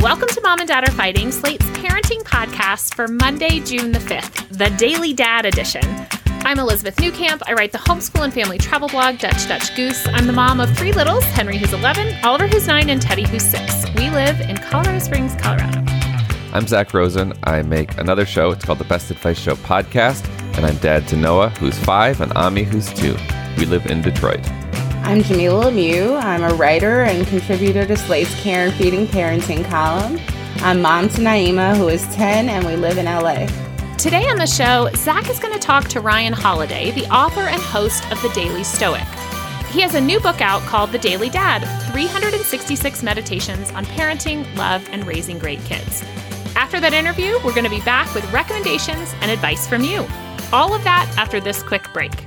Welcome to Mom and Dad Are Fighting, Slate's parenting podcast for Monday, June the 5th, the Daily Dad edition. I'm Elizabeth Newcamp. I write the homeschool and family travel blog, Dutch Dutch Goose. I'm the mom of three littles Henry, who's 11, Oliver, who's 9, and Teddy, who's 6. We live in Colorado Springs, Colorado. I'm Zak Rosen. I make another show. It's called the Best Advice Show podcast. And I'm dad to Noah, who's five, and Ami, who's two. We live in Detroit. I'm Jamilah Lemieux. I'm a writer and contributor to Slate's Care and Feeding Parenting column. I'm mom to Naima, who is 10, and we live in LA. Today on the show, Zak is going to talk to Ryan Holiday, the author and host of The Daily Stoic. He has a new book out called The Daily Dad 366 Meditations on Parenting, Love, and Raising Great Kids. After that interview, we're going to be back with recommendations and advice from you. All of that after this quick break.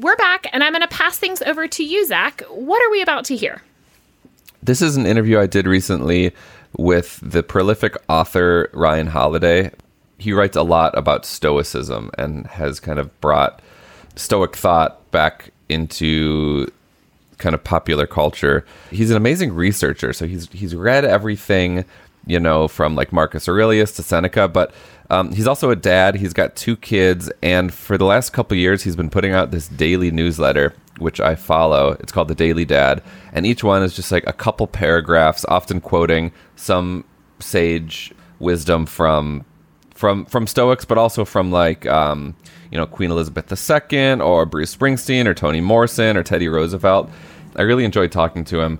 We're back, and I'm going to pass things over to you, Zak. What are we about to hear? This is an interview I did recently with the prolific author Ryan Holiday. He writes a lot about Stoicism and has kind of brought Stoic thought back into kind of popular culture. He's an amazing researcher, so he's he's read everything, you know, from like Marcus Aurelius to Seneca, but um, he's also a dad. He's got two kids, and for the last couple years, he's been putting out this daily newsletter, which I follow. It's called the Daily Dad, and each one is just like a couple paragraphs, often quoting some sage wisdom from from from Stoics, but also from like um, you know Queen Elizabeth II or Bruce Springsteen or Toni Morrison or Teddy Roosevelt. I really enjoyed talking to him.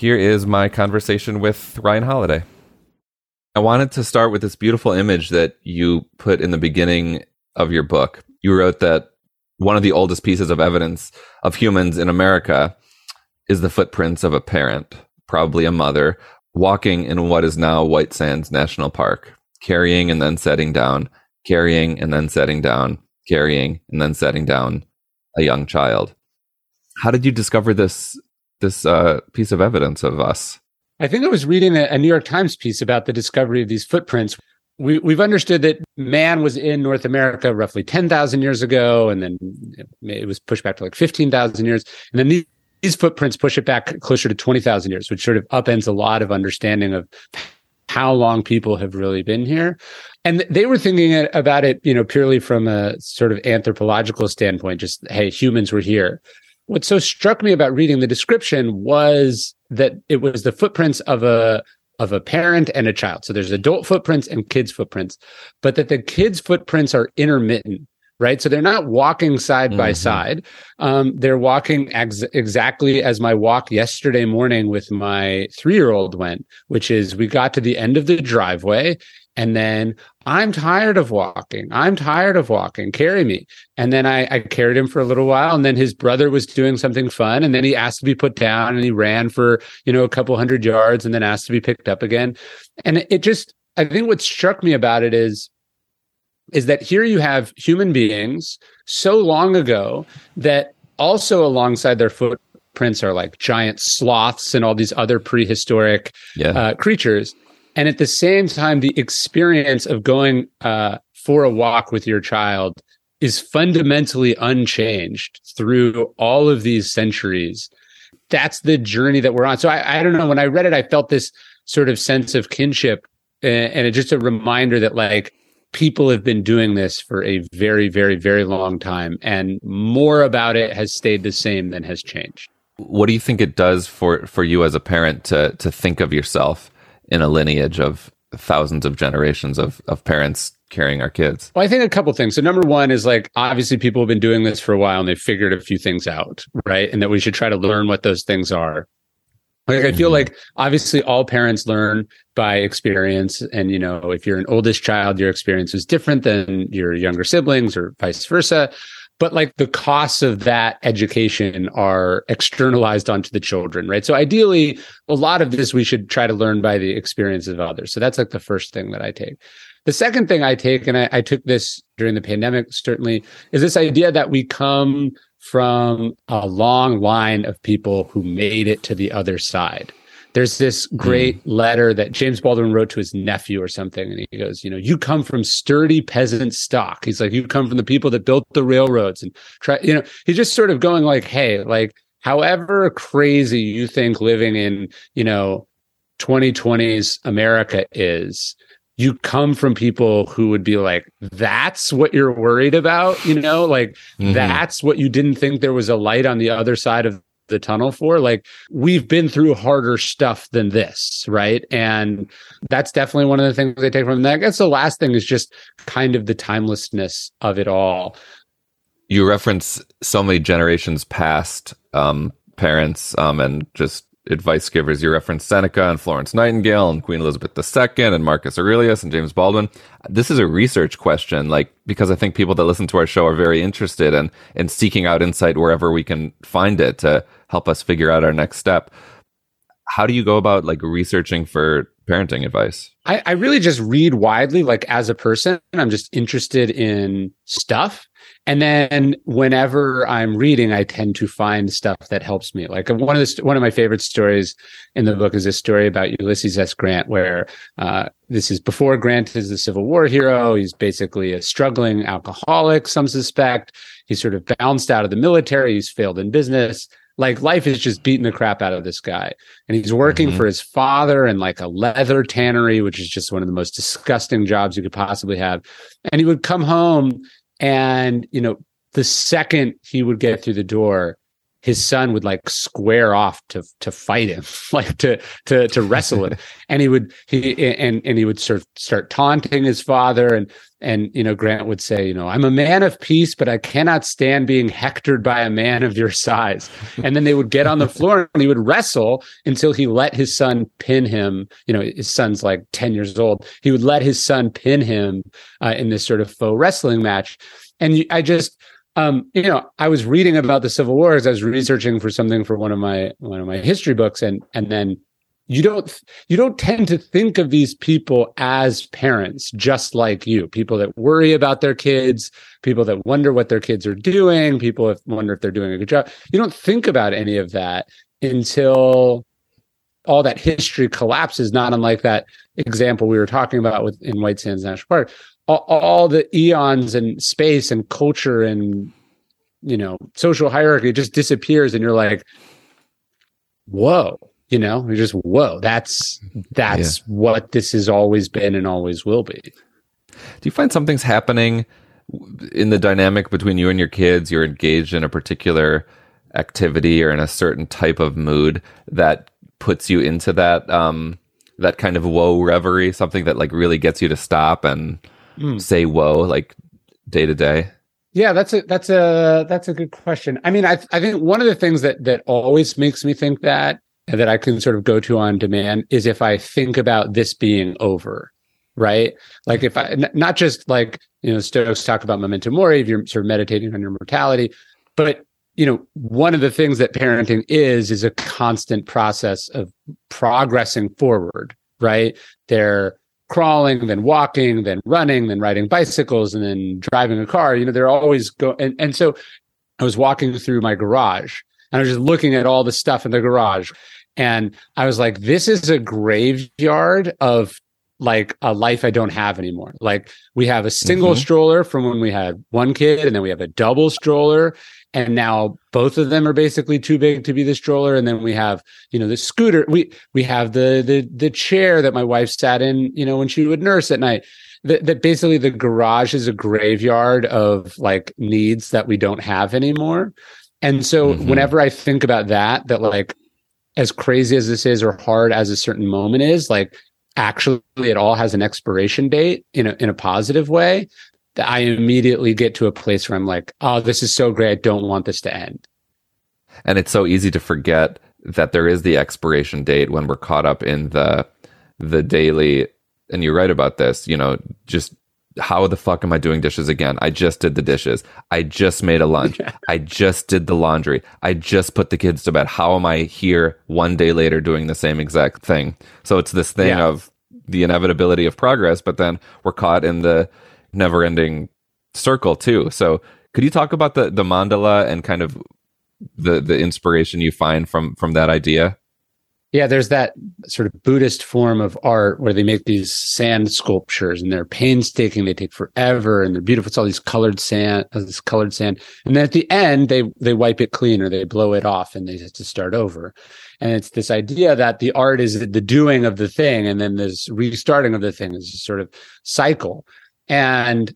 Here is my conversation with Ryan Holiday. I wanted to start with this beautiful image that you put in the beginning of your book. You wrote that one of the oldest pieces of evidence of humans in America is the footprints of a parent, probably a mother, walking in what is now White Sands National Park, carrying and then setting down, carrying and then setting down, carrying and then setting down a young child. How did you discover this this uh, piece of evidence of us? I think I was reading a, New York Times piece about the discovery of these footprints. We, we've understood that man was in North America roughly 10,000 years ago, and then it was pushed back to like 15,000 years. And then these, these footprints push it back closer to 20,000 years, which sort of upends a lot of understanding of how long people have really been here. And they were thinking about it, you know, purely from a sort of anthropological standpoint, just, hey, humans were here. What so struck me about reading the description was that it was the footprints of a of a parent and a child. So there's adult footprints and kids footprints, but that the kids footprints are intermittent, right? So they're not walking side by side. Um, they're walking ex- exactly as my walk yesterday morning with my three year old went, which is we got to the end of the driveway and then I'm tired of walking. I'm tired of walking. Carry me. And then I, I, carried him for a little while. And then his brother was doing something fun. And then he asked to be put down and he ran for, you know, a couple hundred yards and then asked to be picked up again. And it, just, I think what struck me about it is, is that here you have human beings so long ago that also alongside their footprints are like giant sloths and all these other prehistoric Yeah. uh, creatures. And at the same time, the experience of going uh, for a walk with your child is fundamentally unchanged through all of these centuries. That's the journey that we're on. So I, I don't know. When I read it, I felt this sort of sense of kinship and, and it's just a reminder that like people have been doing this for a very, very, very long time, and more about it has stayed the same than has changed. What do you think it does for for you as a parent to to think of yourself in a lineage of thousands of generations of of parents carrying our kids? Well, I think a couple things. So number one is like obviously people have been doing this for a while and they've figured a few things out, right? And that we should try to learn what those things are. Like I feel mm-hmm. like obviously all parents learn by experience. And you know, if you're an oldest child, your experience is different than your younger siblings or vice versa. But like the costs of that education are externalized onto the children, right? So ideally, a lot of this we should try to learn by the experience of others. So that's like the first thing that I take. The second thing I take, and I, I took this during the pandemic, certainly, is this idea that we come from a long line of people who made it to the other side. There's this great mm. letter that James Baldwin wrote to his nephew or something. And he goes, You know, you come from sturdy peasant stock. He's like, You come from the people that built the railroads and try, you know, he's just sort of going like, Hey, like, however crazy you think living in, you know, 2020s America is, you come from people who would be like, that's what you're worried about, you know, like mm-hmm. that's what you didn't think there was a light on the other side of the tunnel for. Like we've been through harder stuff than this, right? And that's definitely one of the things I take from that. I guess the last thing is just kind of the timelessness of it all. You reference so many generations past um, parents um, and just advice givers. You reference Seneca and Florence Nightingale and Queen Elizabeth II and Marcus Aurelius and James Baldwin. This is a research question, like because I think people that listen to our show are very interested in in seeking out insight wherever we can find it to help us figure out our next step. How do you go about like researching for parenting advice? I, I really just read widely, like as a person. I'm just interested in stuff. And then whenever I'm reading, I tend to find stuff that helps me. Like one of the one of my favorite stories in the book is a story about Ulysses S. Grant, where uh, this is before Grant is the Civil War hero. He's basically a struggling alcoholic. Some suspect he's sort of bounced out of the military. He's failed in business. Like life is just beating the crap out of this guy, and he's working mm-hmm. for his father in like a leather tannery, which is just one of the most disgusting jobs you could possibly have. And he would come home and, you know, the second he would get through the door, his son would like square off to to fight him, like to to to wrestle him, and he would he and and he would sort of start taunting his father, and and you know Grant would say, you know, I'm a man of peace, but I cannot stand being hectored by a man of your size. And then they would get on the floor and he would wrestle until he let his son pin him. You know, his son's like ten years old. He would let his son pin him uh, in this sort of faux wrestling match, and I just um, you know, I was reading about the Civil War as I was researching for something for one of my one of my history books, and and then you don't you don't tend to think of these people as parents just like you. People that worry about their kids people that wonder what their kids are doing people wonder if they're doing a good job. You don't think about any of that until all that history collapses not unlike that example we were talking about with in white sands national park all, all the eons and space and culture and you know social hierarchy just disappears and you're like whoa you know you're just whoa that's that's yeah. what this has always been and always will be do you find something's happening in the dynamic between you and your kids you're engaged in a particular activity or in a certain type of mood that puts you into that um that kind of whoa reverie something that like really gets you to stop and mm. say whoa like day to day? Yeah, that's a that's a that's a good question. I mean, I I think one of the things that that always makes me think that that I can sort of go to on demand is if I think about this being over, right? Like if I n- not just like you know Stoics talk about memento mori, if you're sort of meditating on your mortality, but you know one of the things that parenting is is a constant process of progressing forward, right? They're crawling, then walking, then running, then riding bicycles, and then driving a car. You know, they're always go and, and so I was walking through my garage and I was just looking at all the stuff in the garage. And I was like, this is a graveyard of like a life I don't have anymore. Like we have a single Mm-hmm. stroller from when we had one kid, and then we have a double stroller. And now both of them are basically too big to be the stroller. And then we have, you know, the scooter. We we have the the the chair that my wife sat in, you know, when she would nurse at night. That, that basically the garage is a graveyard of like needs that we don't have anymore. And so Mhm. whenever I think about that, that like as crazy as this is or hard as a certain moment is, like actually it all has an expiration date in a in a positive way, I immediately get to a place where I'm like, oh, this is so great. I don't want this to end. And it's so easy to forget that there is the expiration date when we're caught up in the the daily and you're right about this, you know, just how the fuck am I doing dishes again? I just did the dishes. I just made a lunch. I just did the laundry. I just put the kids to bed. How am I here one day later doing the same exact thing? So it's this thing Yeah. of the inevitability of progress, but then we're caught in the never ending circle too. So could you talk about the, the mandala and kind of the, the inspiration you find from, from that idea? Yeah, there's that sort of Buddhist form of art where they make these sand sculptures and they're painstaking. They take forever and they're beautiful. It's all these colored sand, uh, this colored sand. And then at the end, they, they wipe it clean or they blow it off and they have to start over. And it's this idea that the art is the doing of the thing. And then this restarting of the thing is a sort of cycle. And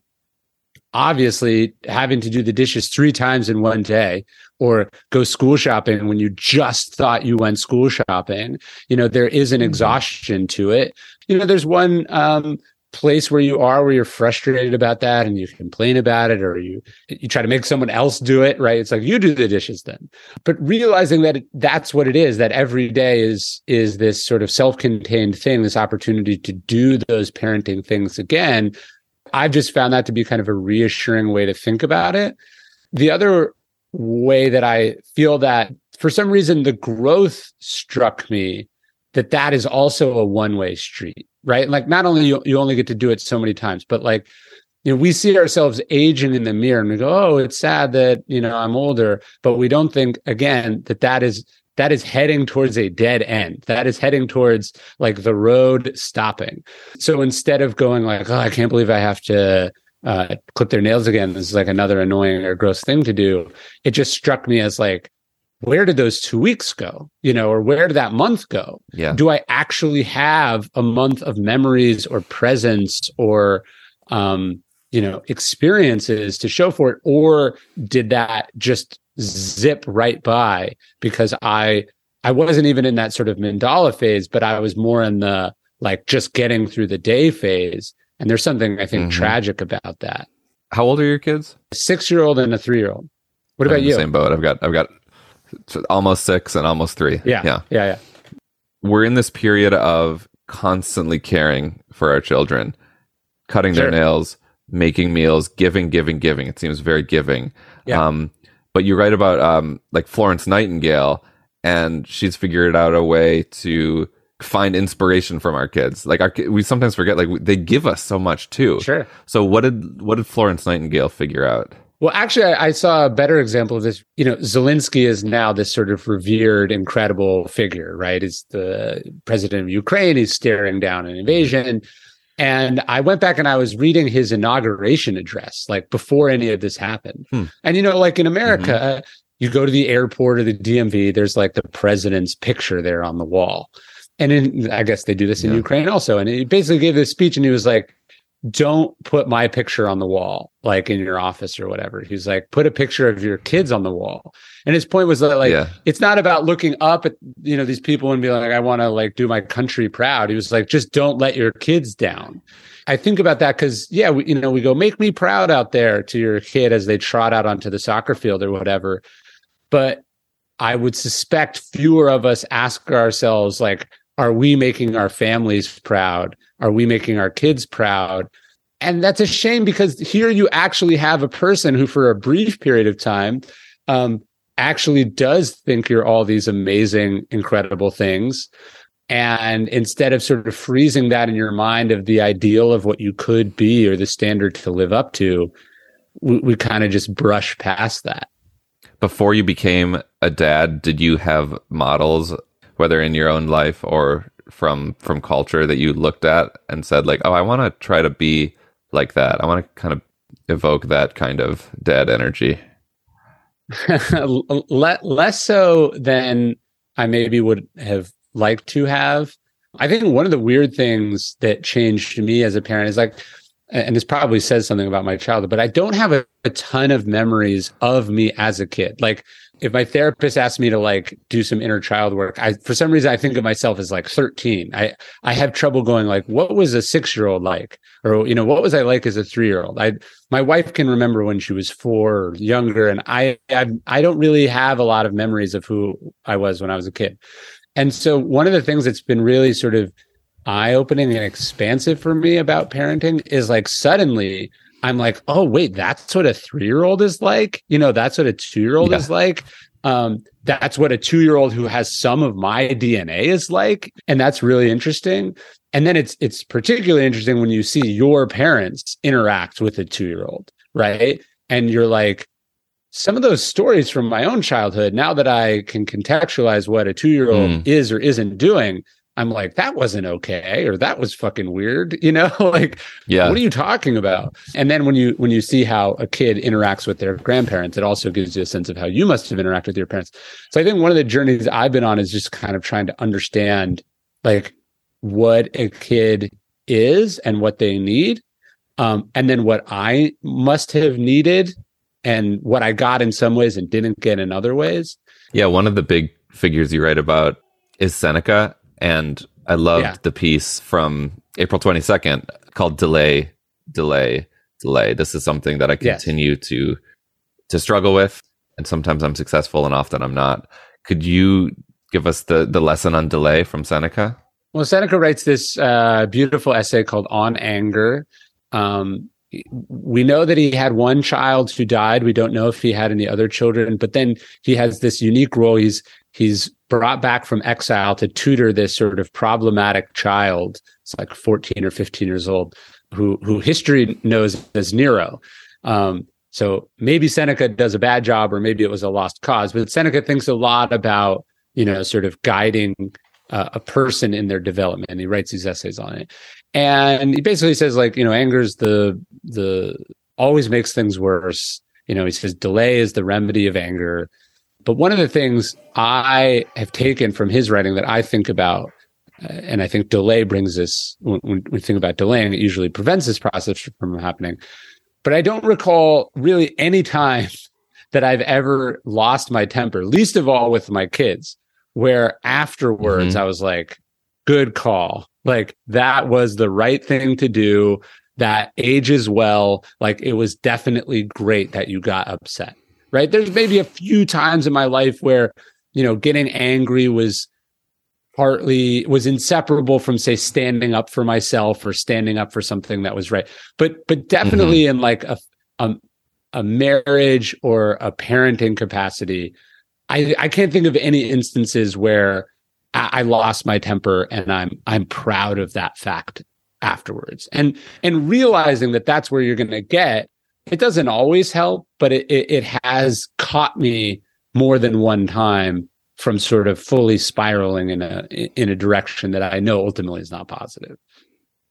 obviously having to do the dishes three times in one day or go school shopping when you just thought you went school shopping you know there is an exhaustion to it. You know there's one um place where you are where you're frustrated about that and you complain about it or you you try to make someone else do it right? It's like you do the dishes then. But realizing that it, that's what it is that every day is is this sort of self-contained thing this opportunity to do those parenting things again I've just found that to be kind of a reassuring way to think about it. The other way that I feel that for some reason the growth struck me that that is also a one-way street, right? Like not only you, you only get to do it so many times, but like you know, we see ourselves aging in the mirror and we go, "Oh, it's sad that, you know, I'm older," but we don't think again that that is that is heading towards a dead end. That is heading towards like the road stopping. So instead of going like, oh, I can't believe I have to uh, clip their nails again, this is like another annoying or gross thing to do. It just struck me as like, where did those two weeks go? You know, or where did that month go? Yeah. Do I actually have a month of memories or presence or, um, you know, experiences to show for it? Or did that just zip right by because I I wasn't even in that sort of mandala phase, but I was more in the like just getting through the day phase. And there's something I think Mhm. tragic about that. How old are your kids? Six year old and a three year old. What I'm about in the you? Same boat. I've got I've got almost six and almost three. Yeah. yeah. Yeah. Yeah. We're in this period of constantly caring for our children, cutting Sure. their nails, making meals, giving, giving, giving. It seems very giving. Yeah. Um, but you write about um, like Florence Nightingale, and she's figured out a way to find inspiration from our kids. Like our, we sometimes forget, like they give us so much too. Sure. So what did what did Florence Nightingale figure out? Well, actually, I, I saw a better example of this. You know, Zelensky is now this sort of revered, incredible figure, right? He's the president of Ukraine. He's staring down an invasion. And I went back and I was reading his inauguration address, like before any of this happened. Hmm. And, you know, like in America, uh, you go to the airport or the DMV, there's like the president's picture there on the wall. And in, I guess they do this in Yeah. Ukraine also. And he basically gave this speech and he was like, don't put my picture on the wall, like in your office or whatever. He's like, put a picture of your kids on the wall. And his point was that, like, Yeah. it's not about looking up at, you know, these people and be like, I want to like do my country proud. He was like, just don't let your kids down. I think about that because yeah, we, you know, we go make me proud out there to your kid as they trot out onto the soccer field or whatever. But I would suspect fewer of us ask ourselves like, are we making our families proud? Are we making our kids proud? And that's a shame because here you actually have a person who, for a brief period of time, um, actually does think you're all these amazing, incredible things. And instead of sort of freezing that in your mind of the ideal of what you could be or the standard to live up to, we, we kind of just brush past that. Before you became a dad, did you have models, whether in your own life or from from culture, that you looked at and said like, "Oh, I want to try to be like that. I want to kind of evoke that kind of dead energy." Less so than I maybe would have liked to have. I think one of the weird things that changed me as a parent is like, and this probably says something about my childhood, but I don't have a, a, ton of memories of me as a kid. Like if my therapist asked me to like do some inner child work, I for some reason I think of myself as like 13. I I have trouble going like, what was a six year old like? Or you know, what was I like as a three year old? I my wife can remember when she was four or younger, and I, I I don't really have a lot of memories of who I was when I was a kid. And so one of the things that's been really sort of eye opening and expansive for me about parenting is like suddenly I'm like, oh, wait, that's what a three year old is like. You know, that's what a two year old is like. Um, that's what a two year old who has some of my DNA is like. And that's really interesting. And then it's it's particularly interesting when you see your parents interact with a two year old, right? And you're like, some of those stories from my own childhood, now that I can contextualize what a two year old mm. is or isn't doing, I'm like, that wasn't okay, or that was fucking weird, you know? like, yeah, what are you talking about? And then when you when you see how a kid interacts with their grandparents, it also gives you a sense of how you must have interacted with your parents. So I think one of the journeys I've been on is just kind of trying to understand like what a kid is and what they need. Um, and then what I must have needed and what I got in some ways and didn't get in other ways. Yeah, one of the big figures you write about is Seneca. And I loved yeah. the piece from April 22nd called Delay, Delay, Delay. This is something that I continue yes. to to struggle with. And sometimes I'm successful and often I'm not. Could you give us the, the lesson on delay from Seneca? Well, Seneca writes this uh, beautiful essay called On Anger. Um, we know that he had one child who died. We don't know if he had any other children, but then he has this unique role. He's he's brought back from exile to tutor this sort of problematic child. It's like 14 or 15 years old, who who history knows as Nero. Um, so maybe Seneca does a bad job, or maybe it was a lost cause. But Seneca thinks a lot about you know sort of guiding uh, a person in their development. He writes these essays on it, and he basically says like you know anger is the the always makes things worse you know he says delay is the remedy of anger but one of the things i have taken from his writing that i think about uh, and i think delay brings this when, when we think about delaying it usually prevents this process from happening but i don't recall really any time that i've ever lost my temper least of all with my kids where afterwards mm-hmm. i was like good call like that was the right thing to do. That ages well. Like it was definitely great that you got upset. Right. There's maybe a few times in my life where, you know, getting angry was partly was inseparable from say standing up for myself or standing up for something that was right. But but definitely mm-hmm. in like a, a a marriage or a parenting capacity, I, I can't think of any instances where I lost my temper and I'm I'm proud of that fact afterwards. And and realizing that that's where you're going to get it doesn't always help, but it, it, it has caught me more than one time from sort of fully spiraling in a in a direction that I know ultimately is not positive.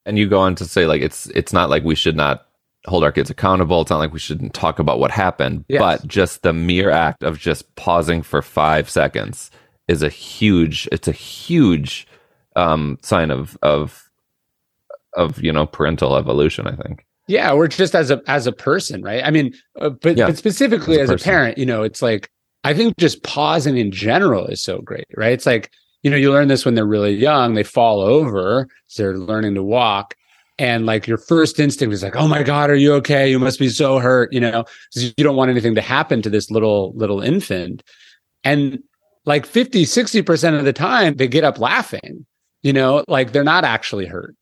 And you go on to say like it's it's not like we should not hold our kids accountable. It's not like we shouldn't talk about what happened, yes. but just the mere act of just pausing for 5 seconds is a huge it's a huge um, sign of of of you know parental evolution i think yeah or just as a as a person right i mean uh, but, yeah, but specifically as, a, as a parent you know it's like i think just pausing in general is so great right it's like you know you learn this when they're really young they fall over so they're learning to walk and like your first instinct is like, "Oh my god, are you okay? You must be so hurt," you know, you don't want anything to happen to this little little infant. And like 50, 60% of the time they get up laughing, you know, like they're not actually hurt.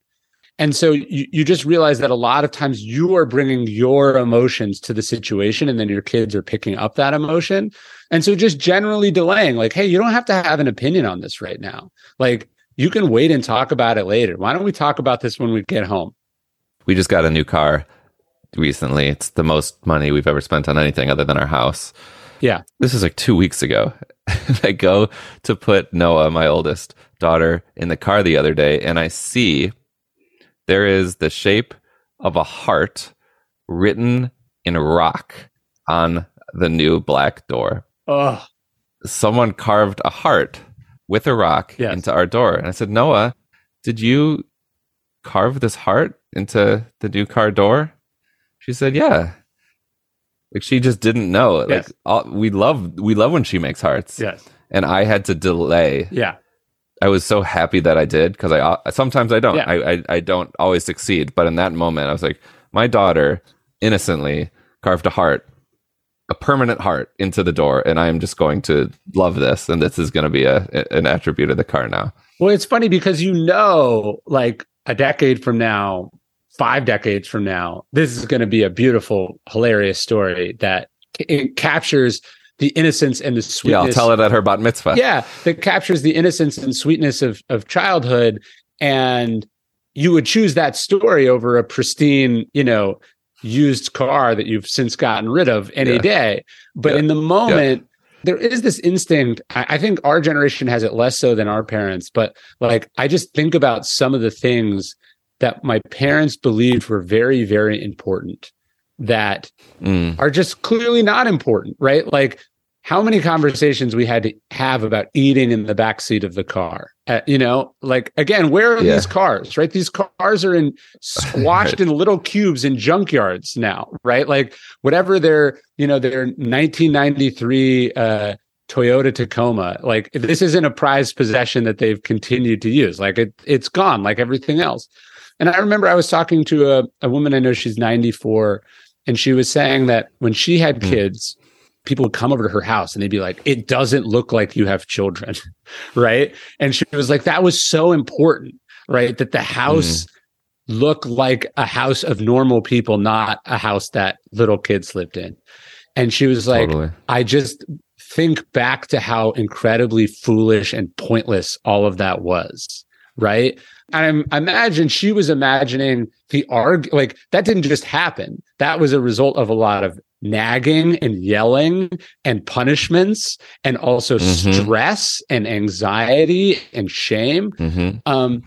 And so you, you just realize that a lot of times you are bringing your emotions to the situation and then your kids are picking up that emotion. And so just generally delaying, like, hey, you don't have to have an opinion on this right now. Like, you can wait and talk about it later. Why don't we talk about this when we get home? We just got a new car recently. It's the most money we've ever spent on anything other than our house. Yeah. This is like two weeks ago. I go to put Noah, my oldest daughter, in the car the other day, and I see there is the shape of a heart written in rock on the new black door. Oh. Someone carved a heart with a rock Yes. into our door. And I said, Noah, did you carve this heart into the new car door? She said, Yeah. Like she just didn't know. Like all, we love we love when she makes hearts. Yes. And I had to delay Yeah. I was so happy that I did because I sometimes I don't. Yeah. I, I I don't always succeed, but in that moment, I was like, my daughter innocently carved a heart, a permanent heart, into the door, and I am just going to love this, and this is going to be a an attribute of the car now. Well, it's funny because you know, like a decade from now, five decades from now, this is going to be a beautiful, hilarious story that it captures the innocence and the sweetness. Yeah, I'll tell it at her bat mitzvah. Yeah, that captures the innocence and sweetness of of childhood, and you would choose that story over a pristine, you know, used car that you've since gotten rid of any Yeah. day. But Yeah. in the moment, there is this instinct. I, I think our generation has it less so than our parents, but like I just think about some of the things that my parents believed were very, very important that Mm. are just clearly not important, right? Like how many conversations we had to have about eating in the back seat of the car. Uh, you know, like again, where are Yeah. these cars, right? These cars are in squashed in little cubes in junkyards now, right? Like whatever their, you know, their 1993 uh Toyota Tacoma, like this isn't a prized possession that they've continued to use. Like it, it's gone, like everything else. And I remember I was talking to a, a woman I know she's 94, and she was saying that when she had hmm. kids, people would come over to her house and they'd be like, It doesn't look like you have children. right. And she was like, That was so important, right? That the house hmm. looked like a house of normal people, not a house that little kids lived in. And she was like, Totally. I just think back to how incredibly foolish and pointless all of that was. Right. And I imagine she was imagining the arg like that didn't just happen. That was a result of a lot of nagging and yelling and punishments and also Mhm. stress and anxiety and shame hmm um,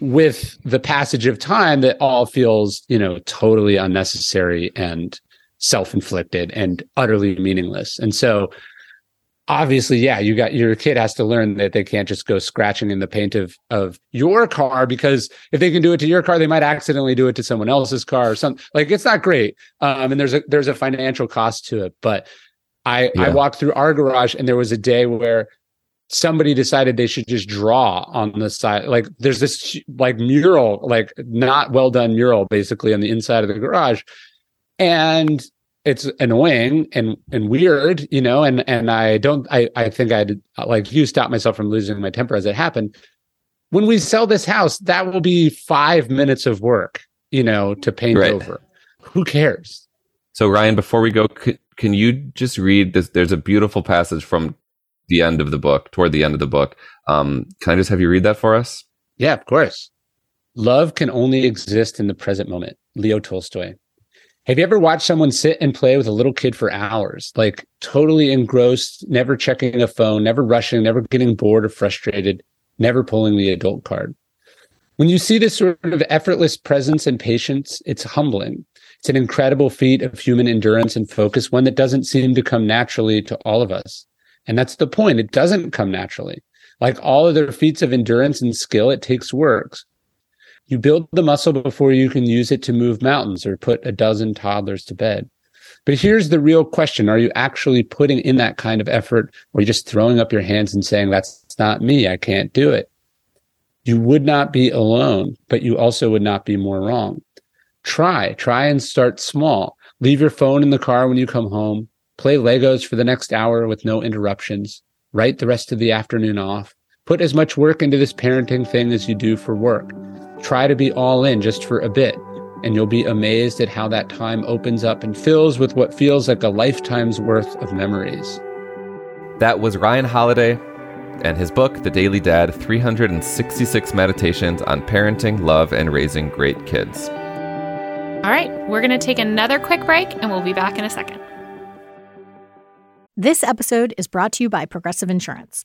with the passage of time that all feels you know totally unnecessary and self-inflicted and utterly meaningless and so obviously yeah you got your kid has to learn that they can't just go scratching in the paint of of your car because if they can do it to your car they might accidentally do it to someone else's car or something like it's not great. Um and there's a there's a financial cost to it but i i walked through our garage and there was a day where somebody decided they should just draw on the side like there's this like mural like not well done mural basically on the inside of the garage. And it's annoying and and weird you know and and i don't i i think i'd like you stop myself from losing my temper as it happened when we sell this house that will be five minutes of work you know to paint Right. over who cares So Ryan, before we go, c- can you just read this? There's a beautiful passage from the end of the book, toward the end of the book. Um, can I just have you read that for us? Yeah, of course. Love can only exist in the present moment. Leo Tolstoy. Have you ever watched someone sit and play with a little kid for hours, like totally engrossed, never checking a phone, never rushing, never getting bored or frustrated, never pulling the adult card? When you see this sort of effortless presence and patience, it's humbling. It's an incredible feat of human endurance and focus, one that doesn't seem to come naturally to all of us. And that's the point. It doesn't come naturally. Like all other feats of endurance and skill, it takes work. You build the muscle before you can use it to move mountains or put a dozen toddlers to bed. But here's the real question Are you actually putting in that kind of effort or are you just throwing up your hands and saying, That's not me. I can't do it? You would not be alone, but you also would not be more wrong. Try, try and start small. Leave your phone in the car when you come home. Play Legos for the next hour with no interruptions. Write the rest of the afternoon off. Put as much work into this parenting thing as you do for work. Try to be all in just for a bit, and you'll be amazed at how that time opens up and fills with what feels like a lifetime's worth of memories. That was Ryan Holiday and his book, The Daily Dad 366 Meditations on Parenting, Love, and Raising Great Kids. All right, we're going to take another quick break and we'll be back in a second. This episode is brought to you by Progressive Insurance.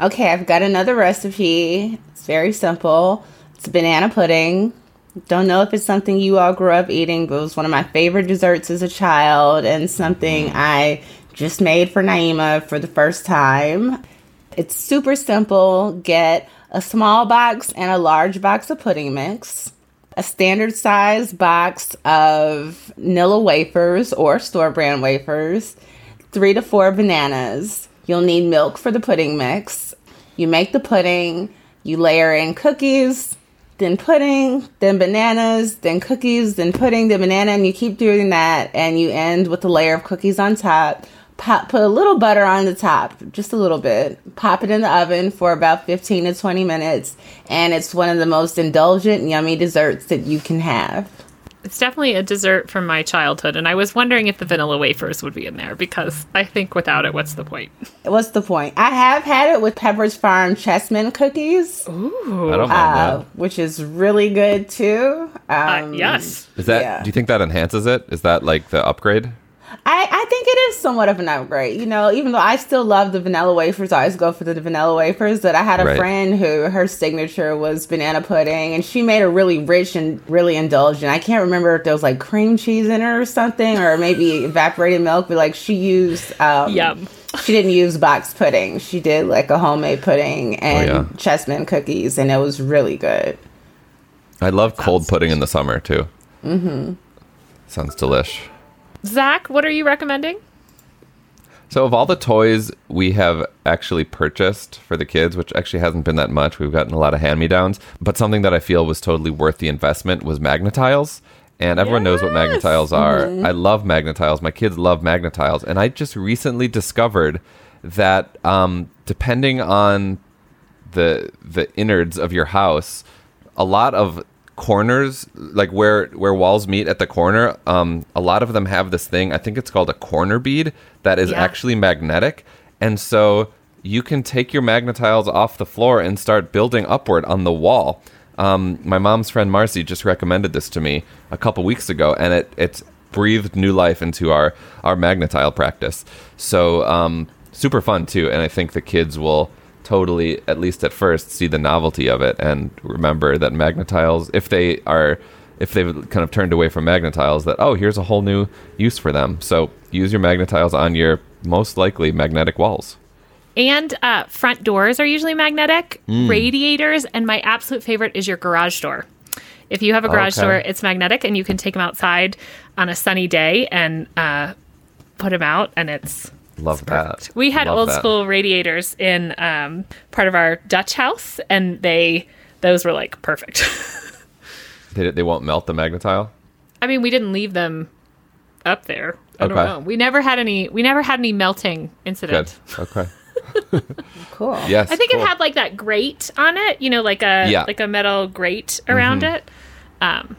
Okay, I've got another recipe. It's very simple. It's banana pudding. Don't know if it's something you all grew up eating, but it was one of my favorite desserts as a child and something mm. I just made for Naima for the first time. It's super simple. Get a small box and a large box of pudding mix, a standard size box of Nilla wafers or store brand wafers, three to four bananas. You'll need milk for the pudding mix. You make the pudding, you layer in cookies, then pudding, then bananas, then cookies, then pudding, then banana, and you keep doing that, and you end with a layer of cookies on top pop, put a little butter on the top, just a little bit. Pop it in the oven for about 15 to 20 minutes, and it's one of the most indulgent, yummy desserts that you can have. It's definitely a dessert from my childhood, and I was wondering if the vanilla wafers would be in there because I think without it, what's the point? What's the point? I have had it with Pepperidge Farm chessmen cookies. Ooh, I don't mind uh, that. which is really good too. Um, yes. Is that? yeah. Do you think that enhances it? Is that like the upgrade? I, I think it is somewhat of an upgrade. You know, even though I still love the vanilla wafers, I always go for the vanilla wafers. That I had a Right. friend who her signature was banana pudding, and she made a really rich and really indulgent. I can't remember if there was like cream cheese in it or something, or maybe evaporated milk. But like she used, um, Yum. She didn't use box pudding. She did like a homemade pudding and yeah. chessmen cookies, and it was really good. I love cold pudding in the summer too. Mm-hmm. Sounds delish. Zak, what are you recommending? So, of all the toys we have actually purchased for the kids, which actually hasn't been that much, we've gotten a lot of hand me downs, but something that I feel was totally worth the investment was Magnetiles. And everyone knows what Magnetiles are. Mhm. I love Magnetiles. My kids love Magnetiles. And I just recently discovered that um, depending on the the innards of your house, a lot of corners like where where walls meet at the corner um a lot of them have this thing i think it's called a corner bead that is Yeah. actually magnetic. And so you can take your magnetiles off the floor and start building upward on the wall. Um my mom's friend marcy just recommended this to me a couple weeks ago and it it's breathed new life into our our magnetile practice. So um super fun too and i think the kids will totally, at least at first, see the novelty of it and remember that magnetiles, if they are, if they've kind of turned away from magnetiles, that, oh, here's a whole new use for them. So use your magnetiles on your most likely magnetic walls. And uh, front doors are usually magnetic, Mm. radiators, and my absolute favorite is your garage door. If you have a garage Okay. door, it's magnetic, and you can take them outside on a sunny day and uh, put them out, and it's Love that. We had Love old that. school radiators in um, part of our Dutch house, and they those were like perfect. They, they won't melt the magnetile. I mean, we didn't leave them up there. I don't Okay. know. We never had any. We never had any melting incident. Good. Okay. Cool. Yes. I think cool. it had like that grate on it, you know, like a Yeah. like a metal grate around Mhm. it. Um,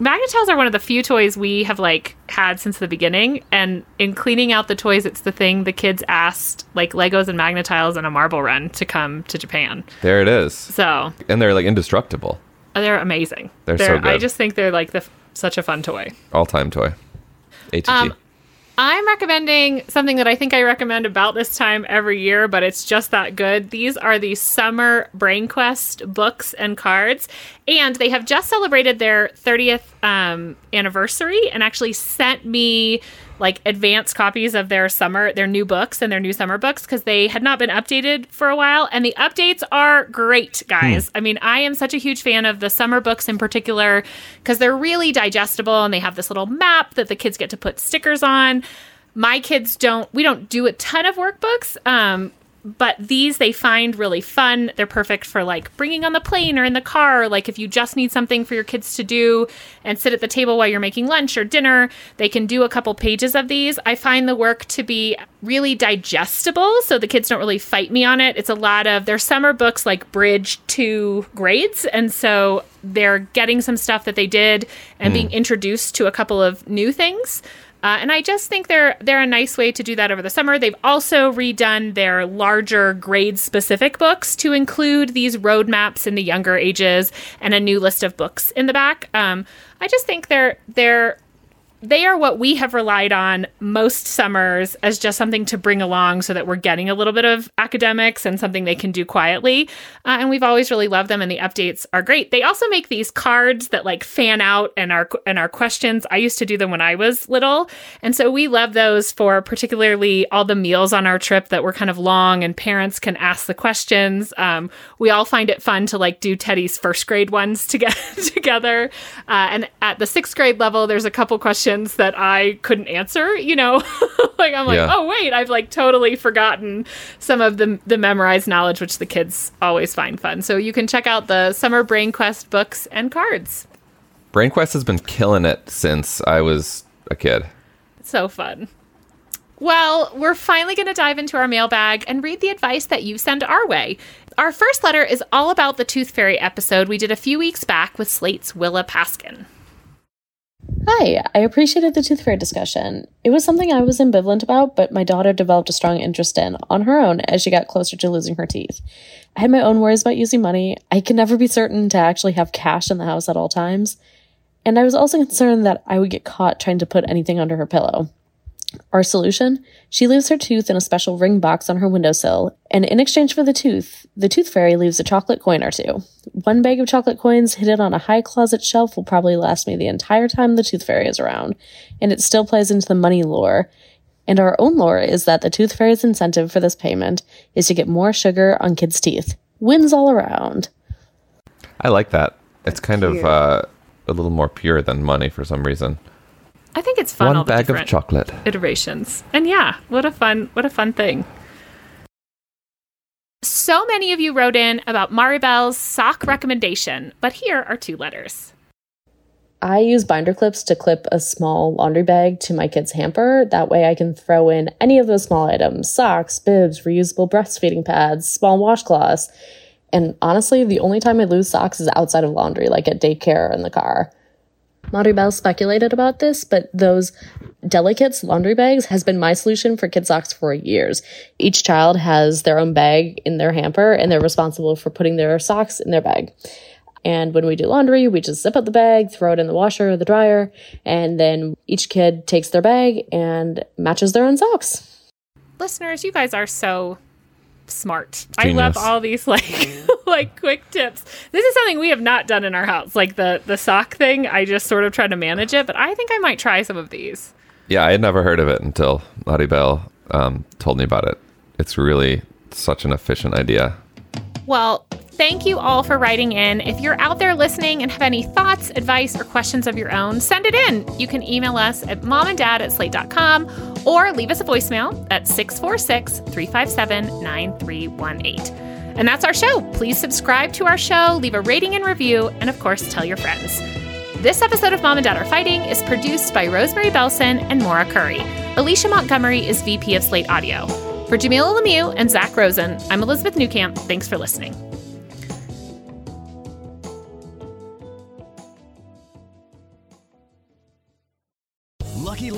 Magnetiles are one of the few toys we have like had since the beginning, and in cleaning out the toys, it's the thing the kids asked, like Legos and Magnetiles and a Marble Run, to come to Japan. There it is. So And they're like indestructible. they're amazing. They're so good. I just think they're like the such a fun toy. All time toy. A to T. Um, I'm recommending something that I think I recommend about this time every year, but it's just that good. These are the summer Brain Quest books and cards, and they have just celebrated their 30th um, anniversary and actually sent me like advanced copies of their summer, their new books and their new summer books because they had not been updated for a while. And the updates are great, guys. I mean, I am such a huge fan of the summer books in particular because they're really digestible and they have this little map that the kids get to put stickers on. My kids don't, we don't do a ton of workbooks. Um, but these they find really fun. They're perfect for like bringing on the plane or in the car. Like if you just need something for your kids to do and sit at the table while you're making lunch or dinner, they can do a couple pages of these. I find the work to be really digestible, so the kids don't really fight me on it. It's a lot of their summer books like bridge to grades, and so they're getting some stuff that they did and hmm. being introduced to a couple of new things. Uh, and I just think they're they're a nice way to do that over the summer. They've also redone their larger grade specific books to include these roadmaps in the younger ages and a new list of books in the back. Um, I just think they're they're they are what we have relied on most summers as just something to bring along so that we're getting a little bit of academics and something they can do quietly. Uh, and we've always really loved them, and the updates are great. They also make these cards that like fan out and our and our questions. I used to do them when I was little, and so we love those for particularly all the meals on our trip that were kind of long, and parents can ask the questions. Um, we all find it fun to like do Teddy's first grade ones together. together, uh, and at the sixth grade level, there's a couple questions that I couldn't answer. You know, like I'm like, Yeah. oh wait, I've like totally forgotten some of the the memorized knowledge, which the kids always find fun. So you can check out the Summer Brain Quest books and cards. Brain Quest has been killing it since I was a kid. So fun. Well, we're finally going to dive into our mailbag and read the advice that you send our way. Our first letter is all about the Tooth Fairy episode we did a few weeks back with Slate's Willa Paskin. Hi, I appreciated the tooth fairy discussion. It was something I was ambivalent about, but my daughter developed a strong interest in on her own as she got closer to losing her teeth. I had my own worries about using money. I can never be certain to actually have cash in the house at all times. And I was also concerned that I would get caught trying to put anything under her pillow. Our solution? She leaves her tooth in a special ring box on her windowsill, and in exchange for the tooth, the tooth fairy leaves a chocolate coin or two. One bag of chocolate coins hidden on a high closet shelf will probably last me the entire time the tooth fairy is around, and it still plays into the money lore. And our own lore is that the tooth fairy's incentive for this payment is to get more sugar on kids' teeth. Wins all around. I like that. It's kind of uh, a little more pure than money for some reason. I think it's fun. One all the bag of chocolate. iterations, and yeah, what a fun, what a fun thing. So many of you wrote in about Maribel's sock recommendation, but here are two letters. I use binder clips to clip a small laundry bag to my kid's hamper. That way I can throw in any of those small items socks, bibs, reusable breastfeeding pads, small washcloths. And honestly, the only time I lose socks is outside of laundry, like at daycare or in the car. Bell speculated about this, but those Delicates laundry bags has been my solution for kid socks for years. Each child has their own bag in their hamper and they're responsible for putting their socks in their bag. And when we do laundry, we just zip up the bag, throw it in the washer or the dryer, and then each kid takes their bag and matches their own socks. Listeners, you guys are so smart. I love all these like like quick tips. This is something we have not done in our house. Like the the sock thing, I just sort of try to manage it, but I think I might try some of these. Yeah, I had never heard of it until Lottie Bell um, told me about it. It's really such an efficient idea. Well, thank you all for writing in. If you're out there listening and have any thoughts, advice, or questions of your own, send it in. You can email us at momanddad at slate.com or leave us a voicemail at 646 357 9318. And that's our show. Please subscribe to our show, leave a rating and review, and of course, tell your friends. This episode of Mom and Dad Are Fighting is produced by Rosemary Belson and Maura Currie. Alicia Montgomery is VP of Slate Audio. For Jamilah Lemieux and Zak Rosen, I'm Elizabeth Newcamp. Thanks for listening.